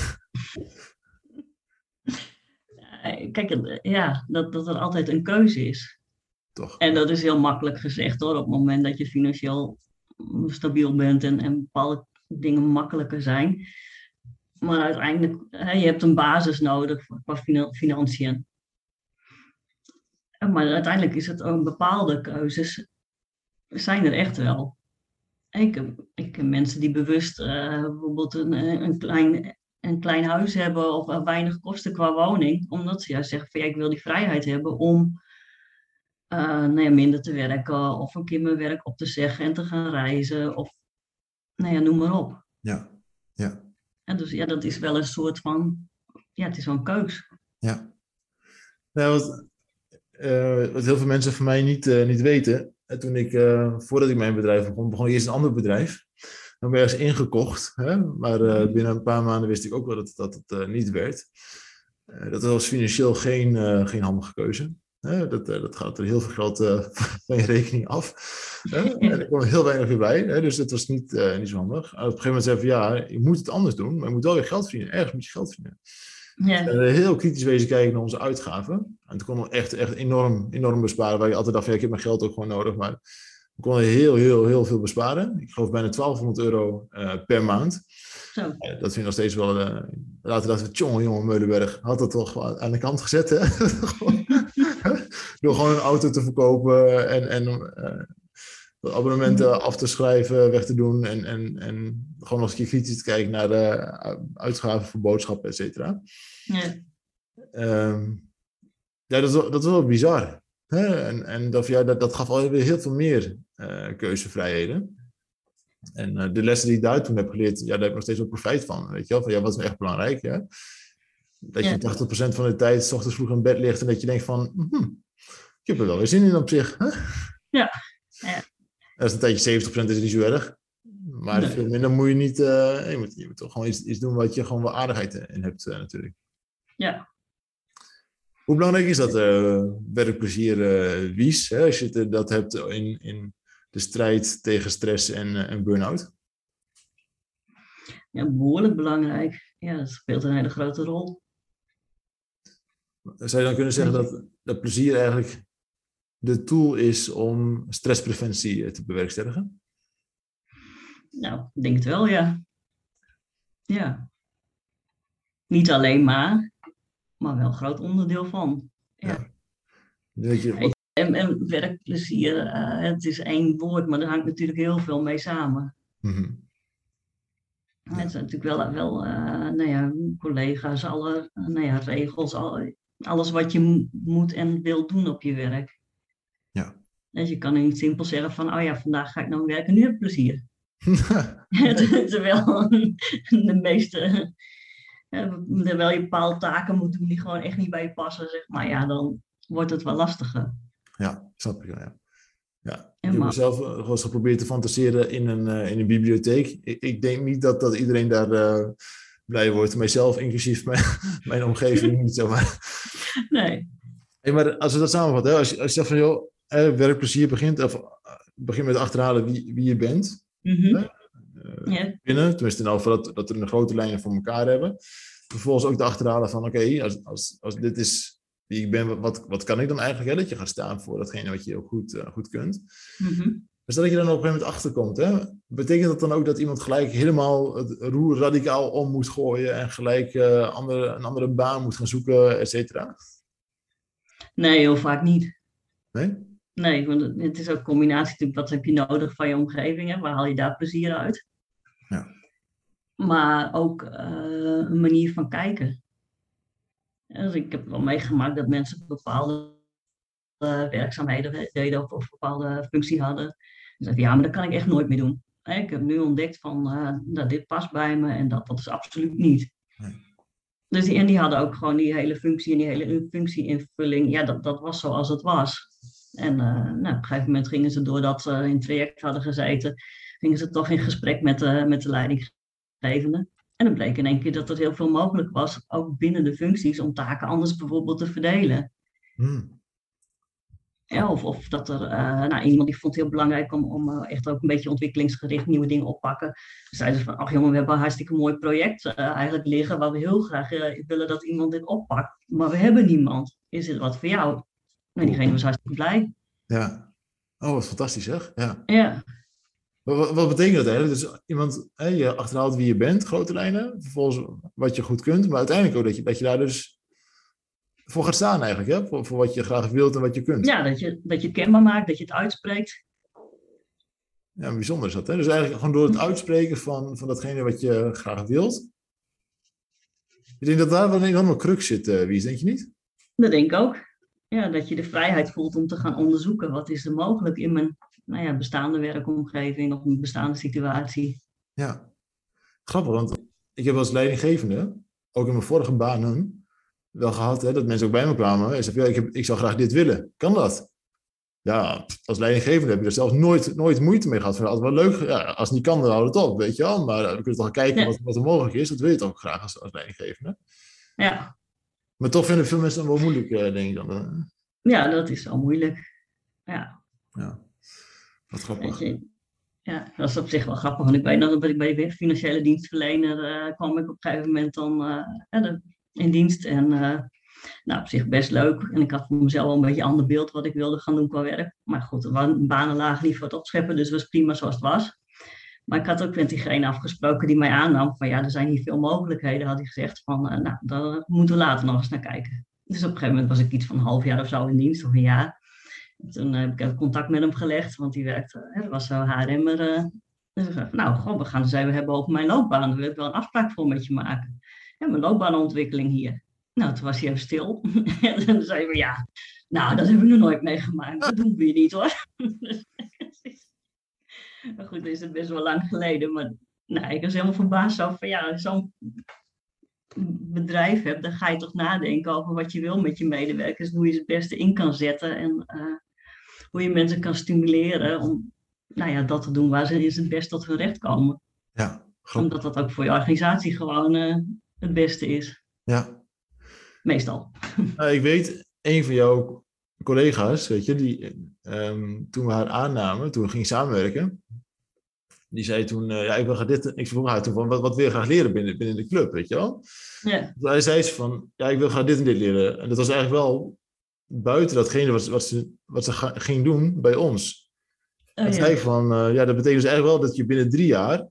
Eh, kijk, ja, dat, dat er altijd een keuze is. Toch? En dat is heel makkelijk gezegd hoor. Op het moment dat je financieel stabiel bent en, en bepaalde dingen makkelijker zijn. Maar uiteindelijk, hè, je hebt een basis nodig qua financiën. Maar uiteindelijk is het ook bepaalde keuzes. Zijn er echt wel. Ik, ik ken mensen die bewust uh, bijvoorbeeld een, eh, een, klein, een klein huis hebben of weinig kosten qua woning, omdat ze juist zeggen van ja, ik wil die vrijheid hebben om nou ja, minder te werken of een keer mijn werk op te zeggen en te gaan reizen of nou ja, noem maar op. Ja, ja. En dus ja, dat is wel een soort van, ja, het is wel een keus. Ja. Nou, wat, uh, wat heel veel mensen van mij niet, uh, niet weten, en toen ik, uh, voordat ik mijn bedrijf begon, begon ik eerst een ander bedrijf. Dan ben ik ergens ingekocht. Hè? Maar uh, binnen een paar maanden wist ik ook wel dat, dat het niet werd. dat was financieel geen, geen handige keuze. Dat, dat gaat er heel veel geld van je rekening af. En er kwam heel weinig weer bij. Dus dat was niet, niet zo handig. op een gegeven moment zei ik van ja, je moet het anders doen. Maar je moet wel weer geld verdienen. Ergens moet je geld verdienen. Ja. En heel kritisch wezen kijken naar onze uitgaven. En toen konden we echt, echt enorm, enorm besparen. Waar je altijd dacht, ja, ik heb mijn geld ook gewoon nodig. Maar we konden heel, heel, heel veel besparen. Ik geloof bijna 1200 euro uh, per maand. Zo. Uh, dat vind ik nog steeds wel... Uh, later dachten we, tjonge jongen, Meulenberg had dat toch aan de kant gezet. Hè? Door gewoon een auto te verkopen en, en abonnementen af te schrijven, weg te doen en, en, en gewoon een keer kritisch te kijken naar de uitgaven voor boodschappen, et cetera. Ja. Um, ja, dat is, dat is wel bizar. Hè? En, en dat, ja, dat, dat gaf alweer heel veel meer uh, keuzevrijheden. En uh, de lessen die ik daar toen heb geleerd, ja, daar heb ik nog steeds ook profijt van. Weet je wel? Van, ja, wat is nou echt belangrijk? Ja? Dat je 80% van de tijd s ochtends vroeg in bed ligt en dat je denkt van, hm, ik heb er wel weer zin in op zich. Hè? Ja. ja. Als een tijdje 70% is niet zo erg. Maar nee. veel minder moet je niet. Uh, je, moet, je moet toch gewoon iets, iets, doen wat je gewoon wel aardigheid in hebt, uh, natuurlijk. Ja. Hoe belangrijk is dat uh, werkplezier, Wies? Hè, als je dat hebt in, in de strijd tegen stress en, en burn-out? Ja, behoorlijk belangrijk. Ja, dat speelt een hele grote rol. Zou je dan kunnen zeggen dat, dat plezier eigenlijk de tool is om stresspreventie eh, te bewerkstelligen? Nou, ik denk het wel, ja. Ja. Niet alleen maar, maar wel een groot onderdeel van. Ja. Weet je, wat- En, en werkplezier, eh, het is één woord, maar er hangt natuurlijk heel veel mee samen. Mhm. Het zijn natuurlijk wel, wel eh, nou ja, collega's, alle nou ja, regels, al, alles wat je mo- moet en wil doen op je werk. Dus je kan niet simpel zeggen van, oh ja, vandaag ga ik nou werken, nu heb ik plezier. Terwijl de meeste, eh, terwijl je bepaalde taken moet doen die gewoon echt niet bij je passen, zeg maar, ja, dan wordt het wel lastiger. Ja, snap ik wel, ja. ja. Ik heb mezelf eh, gewoon eens geprobeerd te fantaseren in een, eh, in een bibliotheek. Ik, ik denk niet dat, dat iedereen daar eh, blij wordt. Mijzelf, inclusief mijn, mijn omgeving niet zo. Maar, Nee, hey, maar als we dat samenvatten, hè, als, je, als je zegt van joh, eh, werkplezier begint, of eh, begint met achterhalen wie, wie je bent. Mhm. eh, ja, binnen, tenminste in ieder geval dat, dat we een grote lijnen voor elkaar hebben. Vervolgens ook de achterhalen van, oké, als, als, als dit is wie ik ben, wat, wat kan ik dan eigenlijk? Hè? Dat je gaat staan voor datgene wat je heel goed, goed kunt. mhm. Dus dat je dan op een gegeven moment achterkomt, hè? betekent dat dan ook dat iemand gelijk helemaal het roer radicaal om moet gooien en gelijk andere, een andere baan moet gaan zoeken, et cetera? nee, heel vaak niet. Nee? Nee, want het- is ook een combinatie natuurlijk, wat heb je nodig van je omgeving, hè? waar haal je daar plezier uit? Ja. Maar ook eh, een manier van kijken. Dus ik heb wel meegemaakt dat mensen bepaalde eh, werkzaamheden deden of, of bepaalde functie hadden. En zeiden, ja, maar dat kan ik echt nooit meer doen. Hè, Ik heb nu ontdekt van, eh, dat dit past bij me en dat, dat is absoluut niet. Nee. Dus die, en die hadden ook gewoon die hele functie en die hele functieinvulling. Ja, dat, dat was zoals het was. En eh, nou, op een gegeven moment gingen ze, doordat ze in het traject hadden gezeten, gingen ze toch in gesprek met de, met de leidinggevende. En dan bleek in één keer dat er heel veel mogelijk was, ook binnen de functies, om taken anders bijvoorbeeld te verdelen. Hmm. Ja, of, of dat er eh, nou, iemand die vond het heel belangrijk om, om eh, echt ook een beetje ontwikkelingsgericht nieuwe dingen oppakken. Zeiden ze van, ach jongen, we hebben een hartstikke mooi project eh, eigenlijk liggen waar we heel graag eh, willen dat iemand dit oppakt. Maar we hebben niemand. Is dit wat voor jou? En diegene was hartstikke blij. Ja. Oh, wat fantastisch zeg. Ja. Ja, Wat, betekent dat eigenlijk? Dus iemand, hè, je achterhaalt wie je bent, grote lijnen, vervolgens wat je goed kunt, maar uiteindelijk ook dat je, dat je daar dus voor gaat staan eigenlijk, hè? Voor, voor wat je graag wilt en wat je kunt. ja dat, je, dat je het kenbaar maakt, dat je het uitspreekt. Ja, bijzonder is dat. Hè? Dus eigenlijk gewoon door het uitspreken van, van datgene wat je graag wilt. Ik denk dat daar wel een enorme crux zit, eh Wies, denk je niet? Dat denk ik ook. Ja, dat je de vrijheid voelt om te gaan onderzoeken wat is er mogelijk in mijn nou ja, bestaande werkomgeving of een bestaande situatie. Ja. Grappig, want ik heb als leidinggevende, ook in mijn vorige banen, wel gehad hè, dat mensen ook bij me kwamen en zeiden, ja, ik, heb, ik zou graag dit willen. Kan dat? Ja, als leidinggevende heb je er zelfs nooit, nooit moeite mee gehad. Vind altijd wel leuk. Ja, als het niet kan, dan houd het op, weet je wel. Maar we kunnen toch kijken Ja. wat, wat er mogelijk is. Dat wil je toch ook graag als, als leidinggevende. Ja, Maar toch vinden veel mensen het wel moeilijk, eh, denk ik dan. ja dat is wel moeilijk. Ja, Ja, wat grappig. je. Ja, dat is op zich wel grappig. Want ik weet nog dat ik bij de financiële dienstverlener eh, kwam ik op een gegeven moment dan eh, de- in dienst. En nou, op zich best leuk. En ik had voor mezelf wel een beetje een ander beeld wat ik wilde gaan doen qua werk. Maar goed, waren banen lagen niet voor het opscheppen, dus het was prima zoals het was. Maar ik had ook met diegene afgesproken die mij aannam van ja, er zijn hier veel mogelijkheden, had hij gezegd van eh, nou, daar moeten we later nog eens naar kijken. Dus op een gegeven moment was ik iets van een half jaar of zo in dienst, of een jaar. En toen eh, heb ik contact met hem gelegd, want die werkte, hè, dat was zo HRM'er. eh. Dus ik zei nou, goh, we gaan eens even hebben over mijn loopbaan. Wil ik wel een afspraak voor met je maken. Ja, mijn loopbaanontwikkeling hier. Nou, toen was hij even stil. en toen zei hij ja, nou, dat heb ik nog nooit meegemaakt. Dat doen we niet, hoor. maar goed, is het best wel lang geleden. Maar nou, ik was helemaal verbaasd over van, ja, zo'n bedrijf hebt, dan ga je toch nadenken over wat je wil met je medewerkers, hoe je ze het beste in kan zetten en eh, hoe je mensen kan stimuleren om nou ja, dat te doen waar ze is het best tot hun recht komen. Ja. Omdat dat ook voor je organisatie gewoon eh, het beste is, Ja. meestal. Nou, ik weet, een van jouw collega's, weet je, die ehm, toen we haar aannamen, toen we gingen samenwerken, Die zei toen, ja, ik wil graag dit. Ik vroeg haar toen van, wat, wat wil je graag leren binnen, binnen de club, weet je wel? Ja. Hij zei ze van, ja, ik wil graag dit en dit leren. En dat was eigenlijk wel buiten datgene wat, wat, ze, wat ze ging doen bij ons. Oh, en ja. zei van, ja, dat betekent dus eigenlijk wel dat je binnen drie jaar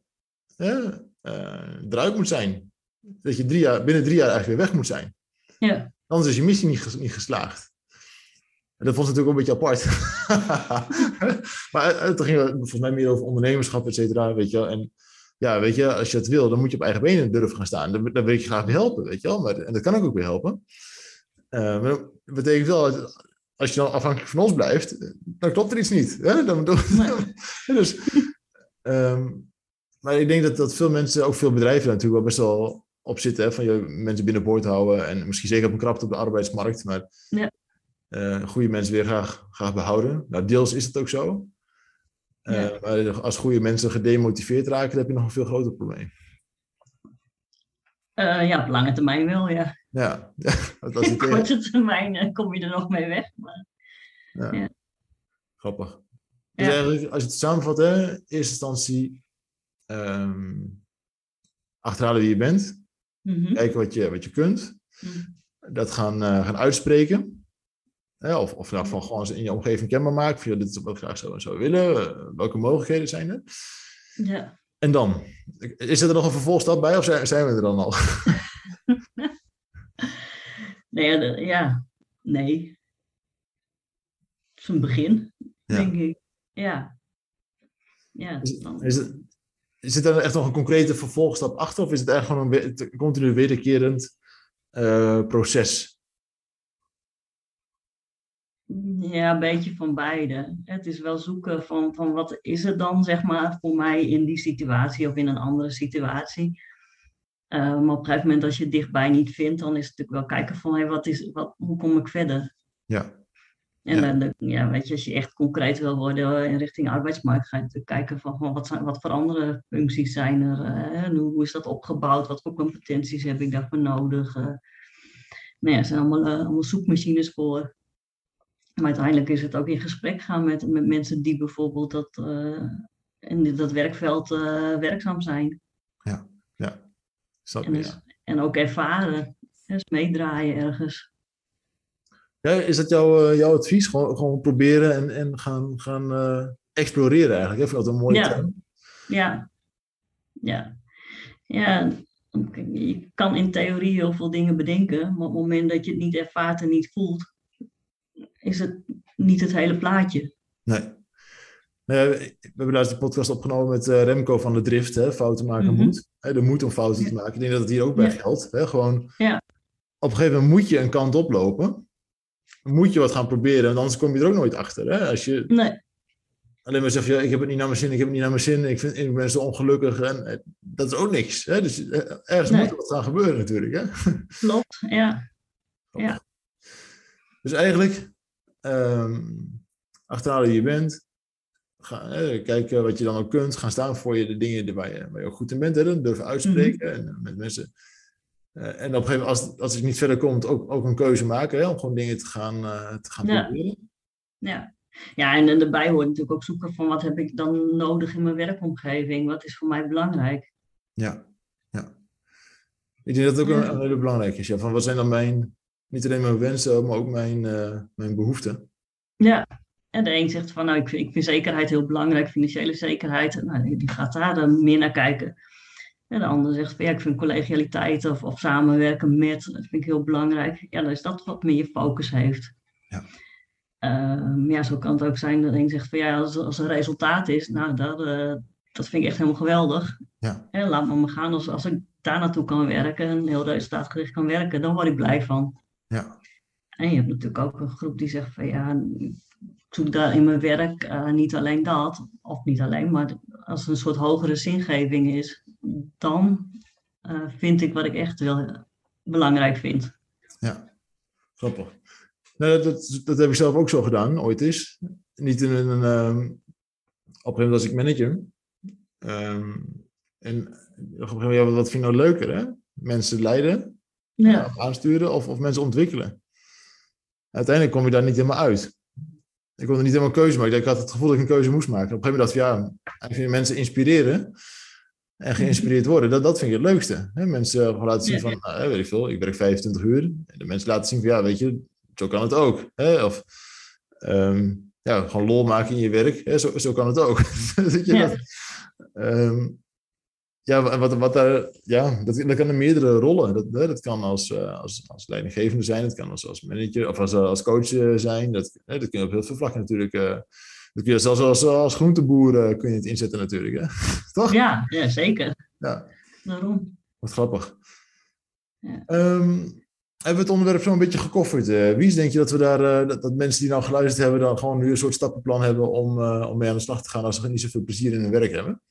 eruit moet zijn. Dat je drie jaar, binnen drie jaar eigenlijk weer weg moet zijn. Ja. Anders is je missie niet, niet geslaagd. En dat vond ze natuurlijk ook een beetje apart. maar het ging volgens mij meer over ondernemerschap, et cetera, weet je wel. En ja, weet je, als je het wil, dan moet je op eigen benen durven gaan staan. Dan, dan wil ik je graag helpen, weet je wel. Maar, en dat kan ik ook weer helpen. Uh, maar dat betekent wel, dat als je dan afhankelijk van ons blijft, dan klopt er iets niet. Hè? Dan, dan, dus, um, maar ik denk dat, dat veel mensen, ook veel bedrijven natuurlijk wel best wel op zitten. Hè, van je mensen binnenboord houden. En misschien zeker op een krapte op de arbeidsmarkt. Maar ja. Uh, goede mensen weer graag, graag behouden. Nou, deels is het ook zo. Uh, ja. Maar als goede mensen gedemotiveerd raken, dan heb je nog een veel groter probleem. Uh, ja, op lange termijn wel, ja. Ja, ja dat korte termijn kom je er nog mee weg. Maar... Ja. ja. Grappig. Dus eigenlijk, als je het samenvat, hè, in eerste instantie um, achterhalen wie je bent. Mm -hmm. Kijken wat je, wat je kunt. Mm -hmm. Dat gaan, gaan uitspreken. Hè, of, of ieder geval gewoon in je omgeving kenbaar maken. Van, dit is wat ik graag zo en zo willen. Uh, welke mogelijkheden zijn er? Ja. En dan? Is er nog een vervolgstap bij of zijn, we er dan al? nee, ja, ja, nee. Het is een begin, ja. denk ik. Ja. ja is, dan... is het, zit er echt nog een concrete vervolgstap achter? Of is het echt gewoon een continu wederkerend uh, proces? Ja, een beetje van beide. Het is wel zoeken van, van wat is het dan, zeg maar, voor mij in die situatie of in een andere situatie. Uh, maar op een gegeven moment, als je het dichtbij niet vindt, dan is het natuurlijk wel kijken van, hey, wat is, wat, hoe kom ik verder? Ja. En ja. dan, ja, weet je, als je echt concreet wil worden in richting arbeidsmarkt, ga je natuurlijk kijken van, van wat, zijn, wat voor andere functies zijn er, uh, en hoe, hoe is dat opgebouwd, wat voor competenties heb ik daarvoor nodig. Uh, nou ja, er zijn allemaal, allemaal zoekmachines voor. Maar uiteindelijk is het ook in gesprek gaan met, met mensen die bijvoorbeeld dat, uh, in dat werkveld uh, werkzaam zijn. Ja, ja. Snap en, dus, ja. en ook ervaren, dus meedraaien ergens. Ja, is dat jouw, uh, jouw advies? Gewoon, gewoon proberen en, en gaan, gaan exploreren eigenlijk. Even dat een mooie ja. term. Ja. Ja. Ja. Je kan in theorie heel veel dingen bedenken, maar op het moment dat je het niet ervaart en niet voelt, is het niet het hele plaatje. Nee. nee we hebben laatst de podcast opgenomen met uh, Remco van de Drift. Hè? Fouten maken Mhm. moet. Hè, de moed om fouten te maken. Ik denk dat het hier ook bij Ja. geldt. Hè? Gewoon, Ja. Op een gegeven moment moet je een kant oplopen. Moet je wat gaan proberen. Want anders kom je er ook nooit achter. Hè? Als je Nee, alleen maar zegt, ja, ik heb het niet naar mijn zin. Ik heb het niet naar mijn zin. Ik, vind, ik ben zo ongelukkig. En, eh, dat is ook niks. Hè? Dus eh, ergens Nee. moet er wat gaan gebeuren natuurlijk. Hè? klopt. Ja. Ja. Dus eigenlijk, ehm achterhalen wie je bent. Ga, kijken wat je dan ook kunt. Gaan staan voor je de dingen waar je, waar je ook goed in bent. Hè? Dan durven uitspreken. En eh, met mensen. eh, en op een gegeven moment, als, als het niet verder komt, ook, ook een keuze maken. Hè? Om gewoon dingen te gaan, eh, te gaan Ja. proberen. Ja. Ja, en, en daarbij hoort natuurlijk ook zoeken van wat heb ik dan nodig in mijn werkomgeving? Wat is voor mij belangrijk? Ja. ja. Ik denk dat het ook Ja. een, een hele belangrijke is. Ja. Van wat zijn dan mijn, niet alleen mijn wensen, maar ook mijn, eh, mijn behoeften. Ja. En de een zegt van, nou, ik vind, ik vind zekerheid heel belangrijk, financiële zekerheid. Nou, die- gaat daar dan meer naar kijken. En de ander zegt van, ja, ik vind collegialiteit of, of samenwerken met, dat vind ik heel belangrijk. Ja, dan is dat wat meer je focus heeft. Ja. Ehm, ja, zo kan het ook zijn dat de een zegt van, ja, als, als er resultaat is, nou, dat, eh, dat vind ik echt helemaal geweldig. Ja. Hè, laat me maar gaan, als, als ik daar naartoe kan werken, en heel resultaatgericht kan werken, dan word ik blij van. Ja. En je hebt natuurlijk ook een groep die zegt van ja, ik zoek daar in mijn werk eh, niet alleen dat, of niet alleen, maar als er een soort hogere zingeving is, dan eh, vind ik wat ik echt wel belangrijk vind. Ja, grappig. Nou, dat, dat heb ik zelf ook zo gedaan, ooit eens. Niet in een... ehm, op een gegeven moment was ik manager. Ehm, en op een gegeven moment, ja, wat- wat vind ik nou leuker, hè? Mensen leiden, Ja, aansturen of, of mensen ontwikkelen. Uiteindelijk kom je daar niet helemaal uit. ik kon er niet helemaal keuze maken. Ik had het gevoel dat ik een keuze moest maken. Op een gegeven moment dacht ik, ja, eigenlijk mensen inspireren en geïnspireerd worden, dat, dat vind ik het leukste. Mensen laten zien van, nou, weet ik veel, ik werk 25 uur. En de mensen laten zien van, ja, weet je, zo kan het ook. Of ehm, ja, gewoon lol maken in je werk. Zo, zo kan het ook. dat je Ja. dat, ehm, ja, wat, wat daar, ja, dat, dat kan in meerdere rollen. Dat, dat kan als, eh, als, als leidinggevende zijn, het kan als, als manager of als, als coach eh, zijn. Dat, hè, dat kun je op heel veel vlakken natuurlijk. eh, dat kun je zelfs als, als groenteboer eh, kun je het inzetten natuurlijk. Hè? Toch? Ja, ja, zeker. Ja, Daarom. wat grappig. Ja. Ehm, hebben we het onderwerp zo een beetje gekofferd? eh Wies, denk je dat we daar, eh, dat, dat mensen die nou geluisterd hebben, dan gewoon nu een soort stappenplan hebben om, eh, om mee aan de slag te gaan als ze niet zoveel plezier in hun werk hebben?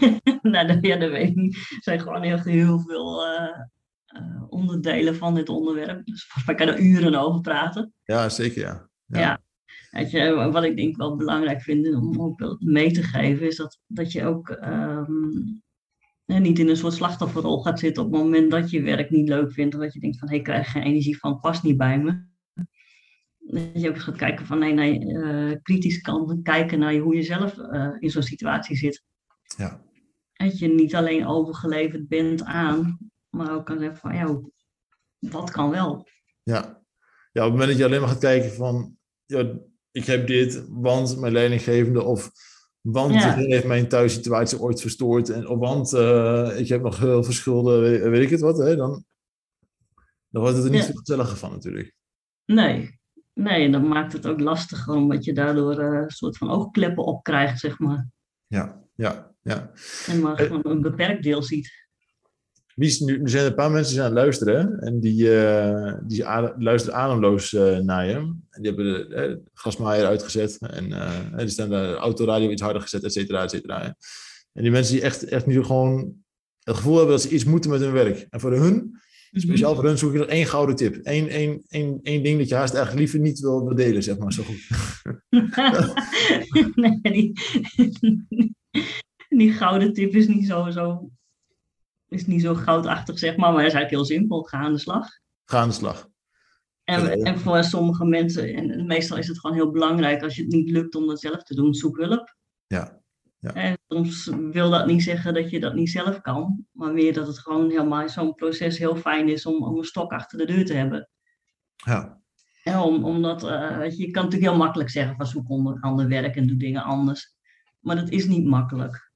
nou, dat, ja, dat weet ik niet. Er zijn gewoon heel, heel veel eh, eh, onderdelen van dit onderwerp. Dus volgens mij kan er uren over praten. Ja, zeker ja. Ja. Ja. Weet je, wat ik denk wel belangrijk vind om ook mee te geven, is dat, dat je ook ehm, niet in een soort slachtofferrol gaat zitten op het moment dat je werk niet leuk vindt. Of dat je denkt van, hé, ik krijg geen energie van, past niet bij me. Dat je ook eens gaat kijken van, nee, nee, eh, kritisch kan kijken naar hoe je zelf in zo'n situatie zit. Ja. Dat je niet alleen overgeleverd bent aan, maar ook kan zeggen van, ja, wat kan wel? Ja. ja, op het moment dat je alleen maar gaat kijken van, ja, ik heb dit, want mijn leidinggevende of want Ja. heeft mijn thuissituatie ooit verstoord en of want eh, ik heb nog heel veel schulden, weet, weet ik het wat, hè, dan, dan wordt het er niet Ja. veel gezelliger van natuurlijk. Nee, nee, en dat maakt het ook lastiger, omdat je daardoor eh, een soort van oogkleppen op krijgt, zeg maar. Ja, ja, ja. En maar gewoon een beperkt deel ziet. Wie is nu, er zijn een paar mensen die aan het luisteren en die, eh, die adem- luisteren ademloos eh, naar je. En die hebben de, eh, de gasmaaier uitgezet en eh, die staan de autoradio iets harder gezet, et cetera, et cetera. hè. En die mensen die echt, echt nu gewoon het gevoel hebben dat ze iets moeten met hun werk. En voor hun, speciaal voor hun, zoek je nog één gouden tip. Eén, één, één, één ding dat je haast eigenlijk liever niet wil, wil delen, zeg maar, zo goed. nee, die, gouden tip is niet zo, zo, is niet zo goudachtig, zeg maar, maar is eigenlijk heel simpel. Ga aan de slag. Ga aan de slag. En, Ja. en voor sommige mensen, en meestal is het gewoon heel belangrijk als je het niet lukt om dat zelf te doen, zoek hulp. Ja. Ja. En soms wil dat niet zeggen dat je dat niet zelf kan, maar meer dat het gewoon helemaal zo'n proces heel fijn is om, om een stok achter de deur te hebben. Ja, En om, omdat, weet je, je kan natuurlijk heel makkelijk zeggen van zoek onder ander werk en doe dingen anders. Maar dat is niet makkelijk.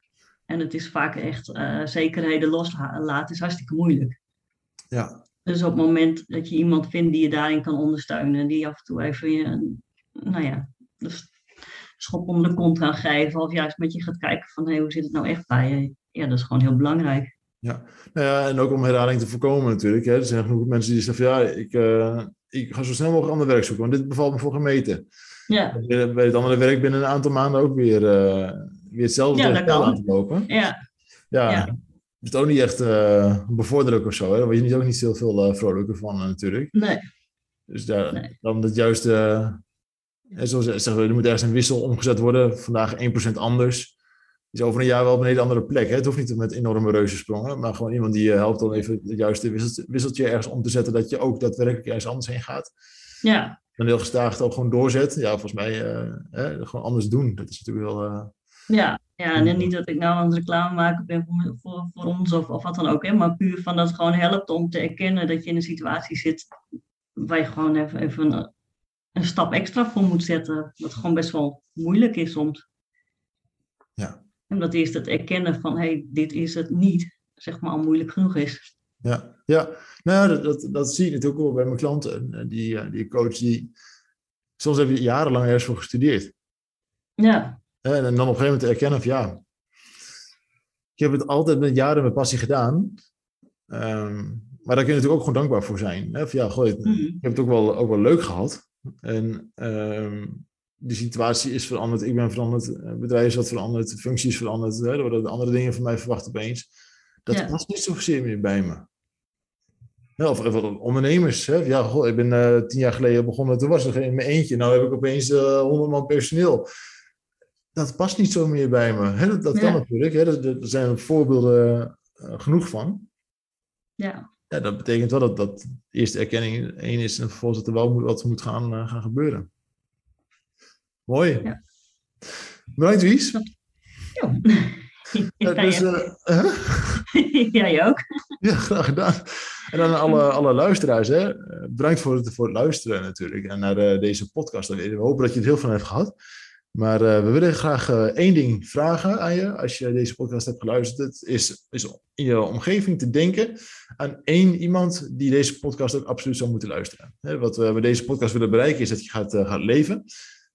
En het is vaak echt, eh, zekerheden loslaten is hartstikke moeilijk. ja, Dus op het moment dat je iemand vindt die je daarin kan ondersteunen, die af en toe even je, nou ja, dus schop onder de kont gaan geven, of juist met je gaat kijken van hé, hoe zit het nou echt bij je? Ja, dat is gewoon heel belangrijk. Nou ja, en ook om herhaling te voorkomen natuurlijk. Hè. Er zijn genoeg mensen die zeggen van ja, ik, eh, ik ga zo snel mogelijk ander werk zoeken, want dit bevalt me voor gemeten. Ja, bij het andere werk binnen een aantal maanden ook weer, eh, weer hetzelfde Ja, dat kan. aan te lopen. ja, Ja, Ja. het is ook niet echt eh, bevorderlijk of zo. Hè. Daar word je niet, ook niet heel veel eh, vrolijker van eh, natuurlijk. nee, Dus daar, Nee. dan het juiste, eh, zoals ze zeggen, we, er moet ergens een wissel omgezet worden. Vandaag 1% anders. Is over een jaar wel op een hele andere plek. Hè? Het hoeft niet met enorme reuzensprongen, maar gewoon iemand die je helpt om even het juiste wisseltje, ergens om te zetten, dat je ook daadwerkelijk ergens anders heen gaat. ja, En heel gestaag ook gewoon doorzet. Ja, volgens mij eh, hè, gewoon anders doen. Dat is natuurlijk wel. Ja. Ja, en niet dat ik nou aan het reclame maken ben voor, voor, voor ons of, of wat dan ook, hè, maar puur van dat het gewoon helpt om te erkennen dat je in een situatie zit waar je gewoon even, even een, een stap extra voor moet zetten. Wat gewoon best wel moeilijk is soms. Ja. En dat eerst het erkennen van, hé, hey, dit is het niet, zeg maar, al moeilijk genoeg is. Ja, ja. Nou, dat, dat zie je natuurlijk ook wel bij mijn klanten. Eh, Die, eh, die coach, die, soms heb je jarenlang ergens voor gestudeerd. Ja, En dan op een gegeven moment erkennen van ja, ik heb het altijd met jaren met passie gedaan. Ehm, maar daar kun je natuurlijk ook gewoon dankbaar voor zijn. Hè? Van ja, goh, ik Mhm. heb het ook wel, ook wel leuk gehad. En ehm, de situatie is veranderd, ik ben veranderd, het bedrijf is wat veranderd, de functie is veranderd. Hè? Er worden andere dingen van mij verwacht opeens. Dat Ja. past niet zozeer meer bij me. Ja, of, of ondernemers. Hè? Ja, goh, ik ben eh, tien jaar geleden begonnen, toen was er geen in mijn eentje. Nou heb ik opeens eh 100 man personeel. Dat past niet zo meer bij me. Dat, dat kan natuurlijk. Hè? Er, zijn voorbeelden eh, genoeg van. ja, ja, dat betekent wel dat, dat de eerste erkenning één is en vervolgens dat er wel wat moet gaan, uh, gaan gebeuren. Mooi. Ja. Bedankt, Wies. Ja. Ja, dus, uh, Jij ook. Ja, graag gedaan. En dan alle, alle luisteraars, hè. bedankt voor het, voor het luisteren natuurlijk. En naar deze podcast. We hopen dat je er heel van hebt gehad. Maar uh, we willen graag één ding vragen aan je. Als je deze podcast hebt geluisterd, is, is in je omgeving te denken aan één iemand die deze podcast ook absoluut zou moeten luisteren. Wat we met deze podcast willen bereiken is dat je gaat, gaat leven.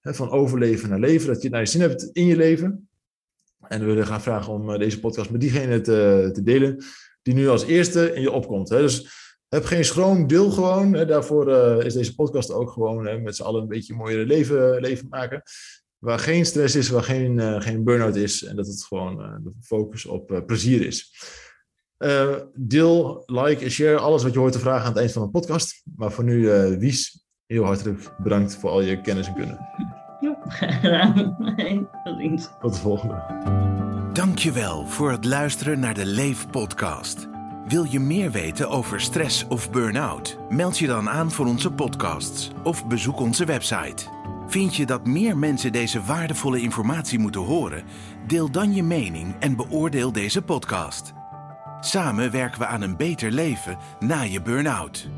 Van overleven naar leven. Dat je naar je zin hebt in je leven. En we willen gaan vragen om deze podcast met diegene te, te delen die nu als eerste in je opkomt. Dus heb geen schroom, deel gewoon. Daarvoor is deze podcast ook gewoon met z'n allen een beetje een mooier leven, leven maken. Waar geen stress is, waar geen, uh, geen burn-out is. En dat het gewoon uh, de focus op plezier is. deel, like en share alles wat je hoort te vragen aan het eind van de podcast. Maar voor nu, Wies, heel hartelijk bedankt voor al je kennis en kunde. Ja, gedaan. Tot ziens. Tot de volgende. Dankjewel voor het luisteren naar de Leef podcast. Wil je meer weten over stress of burn-out? Meld je dan aan voor onze podcasts of bezoek onze website. Vind je dat meer mensen deze waardevolle informatie moeten horen? Deel dan je mening en beoordeel deze podcast. Samen werken we aan een beter leven na je burn-out.